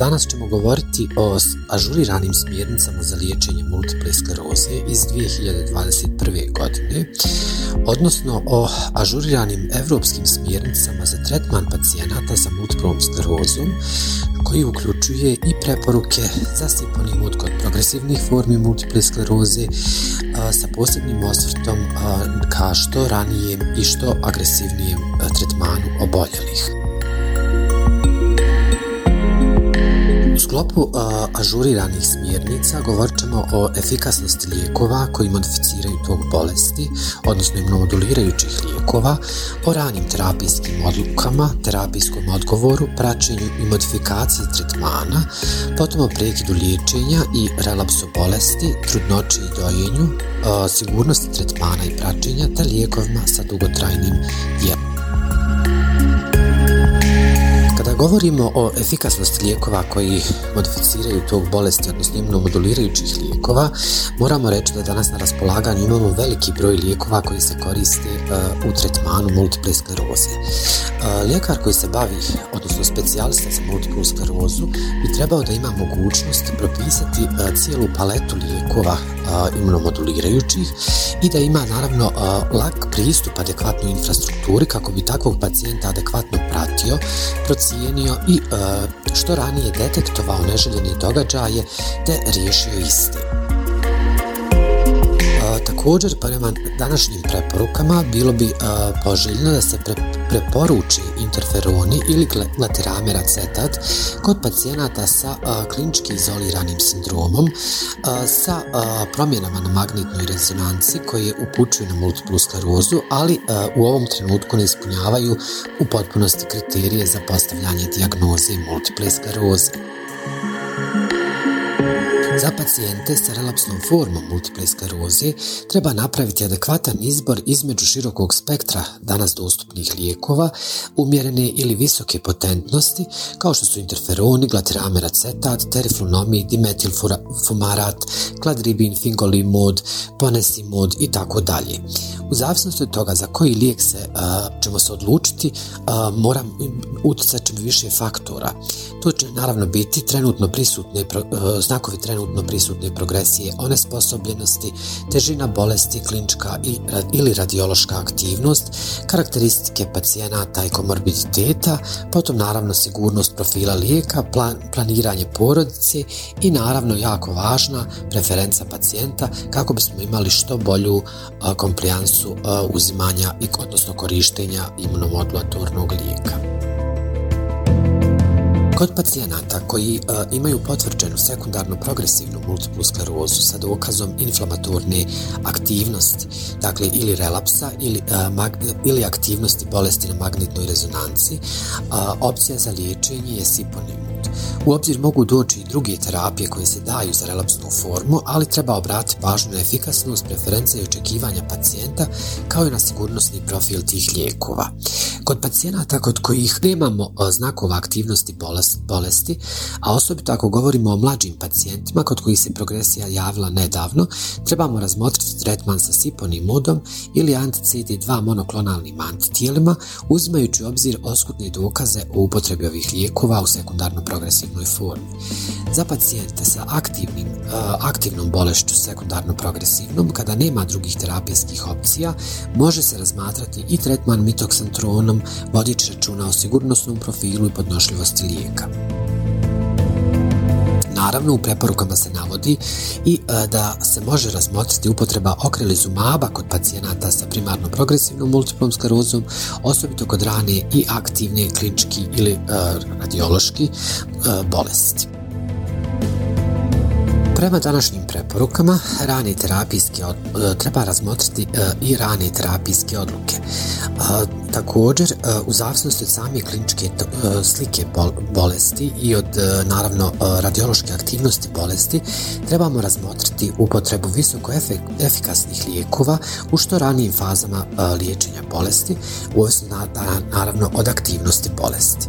Danas ćemo govoriti o ažuriranim smjernicama za liječenje multiple skleroze iz 2021. godine, odnosno o ažuriranim evropskim smjernicama za tretman pacijenata sa multiplom sklerozom, koji uključuje i preporuke za siponimut kod progresivnih formi multiple skleroze sa posebnim osvrtom ka što ranijem i što agresivnijem tretmanu oboljelih. Sklopu ažuriranih smjernica govorit ćemo o efikasnosti lijekova koji modificiraju tog bolesti, odnosno imunomodulirajućih lijekova, o ranim terapijskim odlukama, terapijskom odgovoru, praćenju i modifikaciji tretmana, potom o prekidu liječenja i relapsu bolesti, trudnoći i dojenju, sigurnosti tretmana i praćenja te lijekovima sa dugotrajnim djelom. Govorimo o efikasnosti lijekova koji modificiraju tog bolesti, odnosno imunomodulirajućih lijekova, moramo reći da danas na raspolaganju imamo veliki broj lijekova koji se koriste uh, u tretmanu multiple skleroze. Uh, lijekar koji se bavi, odnosno specijalista za multiplu sklerozu, bi trebao da ima mogućnost propisati uh, cijelu paletu lijekova imunomodulirajućih i da ima naravno lak pristup adekvatnoj infrastrukturi kako bi takvog pacijenta adekvatno pratio, procijenio i što ranije detektovao neželjene događaje te riješio isti. Također, prema današnjim preporukama, bilo bi poželjno da se preporuči interferoni ili glatiramer acetat kod pacijenata sa klinički izoliranim sindromom, sa promjenama na magnetnoj rezonanci koje upućuju na multiplu sklerozu, ali u ovom trenutku ne ispunjavaju u potpunosti kriterije za postavljanje dijagnoze multiple skleroze. Za pacijente sa relapsnom formom multiple skleroze treba napraviti adekvatan izbor između širokog spektra danas dostupnih lijekova, umjerene ili visoke potentnosti, kao što su interferoni, glatiramer acetat, teriflunomid, dimetilfumarat, kladribin, fingolimod, ponesimod i tako dalje. U zavisnosti od toga za koji lijek se ćemo se odlučiti, moram utjecat više faktora. To će naravno biti trenutno prisutne znakovi trenutno trenutno prisutne progresije onesposobljenosti, težina bolesti, klinička ili radiološka aktivnost, karakteristike pacijenata i komorbiditeta, potom naravno sigurnost profila lijeka, plan, planiranje porodice i naravno jako važna preferenca pacijenta kako bismo imali što bolju komplijansu uzimanja i odnosno korištenja imunomodulatornog lijeka. Kod pacijenata koji uh, imaju potvrđenu sekundarnu progresivnu multiplu sklerozu sa dokazom inflamatorne aktivnosti, dakle ili relapsa ili, uh, mag, ili aktivnosti bolesti na magnetnoj rezonanci, uh, opcija za liječenje je siponimut. U obzir mogu doći i druge terapije koje se daju za relapsnu formu, ali treba obratiti pažnju na efikasnost, preference i očekivanja pacijenta, kao i na sigurnosni profil tih lijekova. Kod pacijenata kod kojih nemamo znakova aktivnosti bolesti, a osobito ako govorimo o mlađim pacijentima kod kojih se progresija javila nedavno, trebamo razmotriti tretman sa siponimodom ili anti-CD2 monoklonalnim antitijelima, uzimajući u obzir oskutne dokaze o upotrebi ovih lijekova u sekundarno progresivnoj formi. Za pacijente sa aktivnim, aktivnom bolešću sekundarno progresivnom, kada nema drugih terapijskih opcija, može se razmatrati i tretman mitoksantronom vodići računa o sigurnosnom profilu i podnošljivosti lijeka. Naravno, u preporukama se navodi i e, da se može razmotriti upotreba okrelizumaba kod pacijenata sa primarno progresivnom multiplom sklerozom, osobito kod rane i aktivne klinički ili e, radiološki e, bolesti. Prema današnjim preporukama, rane terapijske treba razmotriti i rane terapijske odluke. Također, u zavisnosti od same kliničke slike bolesti i od naravno radiološke aktivnosti bolesti, trebamo razmotriti upotrebu visoko efikasnih lijekova u što ranijim fazama liječenja bolesti, ovisno naravno od aktivnosti bolesti.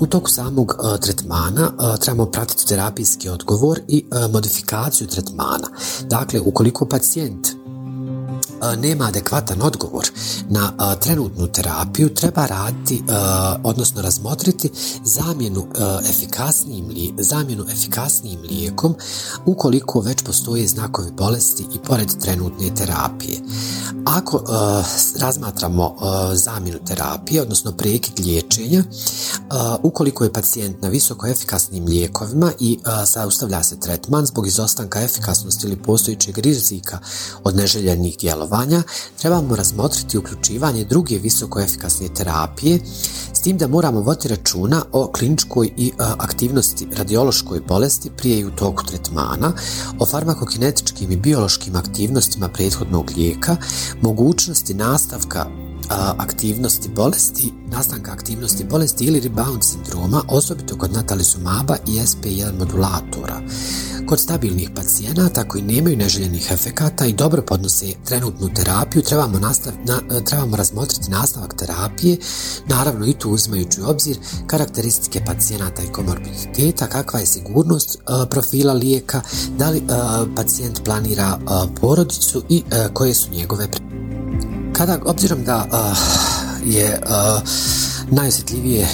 U toku samog tretmana trebamo pratiti terapijski odgovor i modifikaciju tretmana. Dakle, ukoliko pacijent nema adekvatan odgovor na trenutnu terapiju, treba raditi, odnosno razmotriti zamjenu efikasnijim, zamjenu efikasnijim lijekom ukoliko već postoje znakovi bolesti i pored trenutne terapije. Ako razmatramo zamjenu terapije, odnosno prekid liječenja, ukoliko je pacijent na visoko efikasnim lijekovima i zaustavlja se tretman zbog izostanka efikasnosti ili postojećeg rizika od neželjenih djelovanja, trebamo razmotriti uključivanje druge visoko efikasne terapije, s tim da moramo voditi računa o kliničkoj i aktivnosti radiološkoj bolesti prije i u toku tretmana, o farmakokinetičkim i biološkim aktivnostima prethodnog lijeka, mogućnosti nastavka aktivnosti bolesti, nastanka aktivnosti bolesti ili rebound sindroma, osobito kod natalizumaba i SP1 modulatora. Kod stabilnih pacijenata koji nemaju neželjenih efekata i dobro podnose trenutnu terapiju, trebamo, nastav, trebamo razmotriti nastavak terapije, naravno i tu uzimajući u obzir karakteristike pacijenata i komorbiditeta, kakva je sigurnost profila lijeka, da li pacijent planira porodicu i koje su njegove kada, obzirom da je najosjetljivije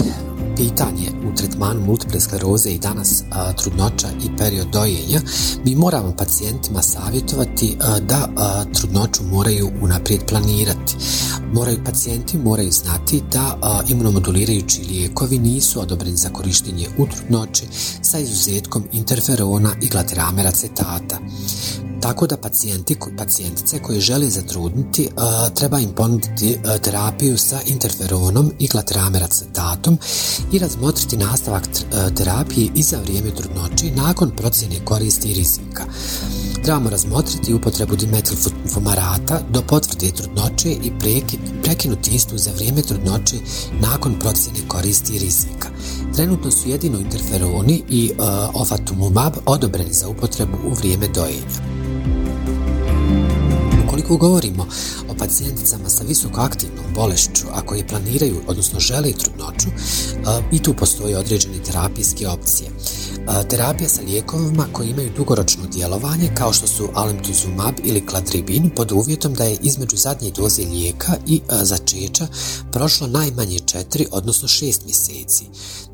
pitanje u tretmanu multiple skleroze i danas trudnoća i period dojenja, mi moramo pacijentima savjetovati da trudnoću moraju unaprijed planirati. Moraju, pacijenti moraju znati da imunomodulirajući lijekovi nisu odobreni za korištenje u trudnoći sa izuzetkom interferona i glateramera cetata. Tako da pacijenti, pacijentice koji žele zatrudniti treba im ponuditi terapiju sa interferonom i glatrameracetatom i razmotriti nastavak terapije i za vrijeme trudnoći nakon procjene koristi i rizika. Trebamo razmotriti upotrebu dimetilfumarata do potvrde trudnoće i prekinuti istu za vrijeme trudnoće nakon procjene koristi i rizika. Trenutno su jedino interferoni i uh, ofatumumab odobreni za upotrebu u vrijeme dojenja. Ukoliko govorimo o pacijenticama sa visoko aktivnom bolešću, ako je planiraju, odnosno žele trudnoću, i tu postoje određene terapijske opcije. Terapija sa lijekovima koji imaju dugoročno djelovanje kao što su alemtuzumab ili kladribin pod uvjetom da je između zadnje doze lijeka i začeća prošlo najmanje 4 odnosno 6 mjeseci.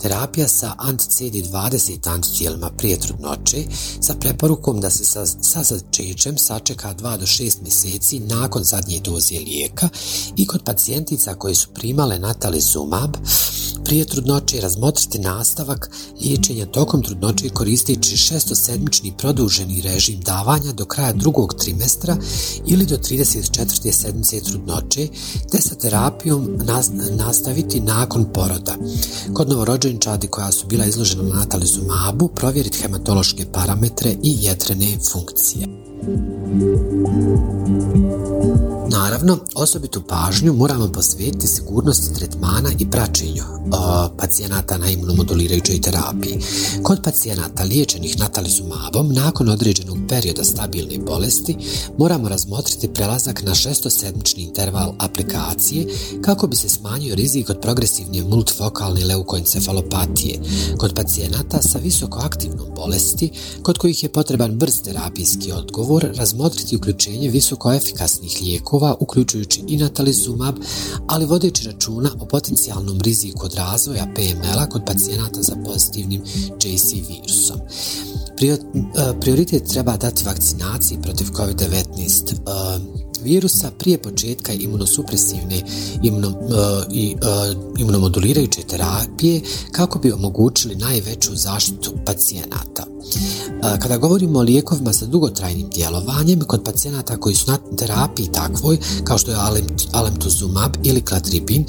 Terapija sa anti-CD20 antitijelima prije trudnoće sa preporukom da se sa, sa začećem sačeka 2 do 6 mjeseci nakon zadnje doze lijeka i kod pacijentica koje su primale natalizumab prije trudnoće razmotriti nastavak liječenja tokom trudnoće koristeći šestosedmični produženi režim davanja do kraja drugog trimestra ili do 34. sedmice trudnoće, te sa terapijom nastaviti nakon poroda. Kod novorođenčadi koja su bila izložena na natalizumabu, provjeriti hematološke parametre i jetrene funkcije. Naravno, osobitu pažnju moramo posvetiti sigurnosti tretmana i praćenju pacijenata na imunomodulirajućoj terapiji. Kod pacijenata liječenih natalizumabom nakon određenog perioda stabilne bolesti moramo razmotriti prelazak na šestosedmični interval aplikacije kako bi se smanjio rizik od progresivne multifokalne leukoencefalopatije. Kod pacijenata sa visoko aktivnom bolesti, kod kojih je potreban brz terapijski odgovor, razmotriti uključenje visoko efikasnih lijekova, uključujući i natalizumab, ali vodeći računa o potencijalnom riziku od razvoja PML-a kod pacijenata sa pozitivnim JC virusom. E, prioritet treba dati vakcinaciji protiv COVID-19 e, virusa prije početka imunosupresivne imuno, e, i imunomodulirajuće terapije kako bi omogućili najveću zaštitu pacijenata. Kada govorimo o lijekovima sa dugotrajnim djelovanjem, kod pacijenata koji su na terapiji takvoj, kao što je alemtuzumab ili klatribin,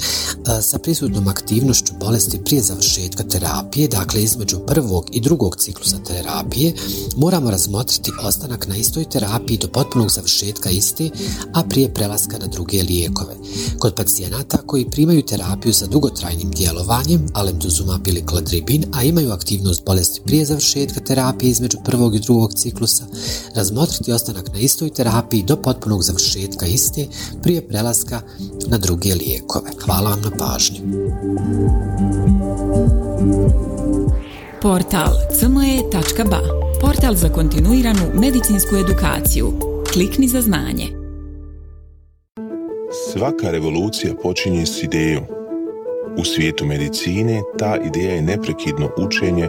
sa prisutnom aktivnošću bolesti prije završetka terapije, dakle između prvog i drugog ciklusa terapije, moramo razmotriti ostanak na istoj terapiji do potpunog završetka iste, a prije prelaska na druge lijekove. Kod pacijenata koji primaju terapiju sa dugotrajnim djelovanjem, alemtuzumab ili klatribin, a imaju aktivnost bolesti prije završetka terapije između prvog i drugog ciklusa, razmotriti ostanak na istoj terapiji do potpunog završetka iste prije prelaska na druge lijekove. Hvala vam na pažnju. Portal cme.ba Portal za kontinuiranu medicinsku edukaciju. Klikni za znanje. Svaka revolucija počinje s idejom. U svijetu medicine ta ideja je neprekidno učenje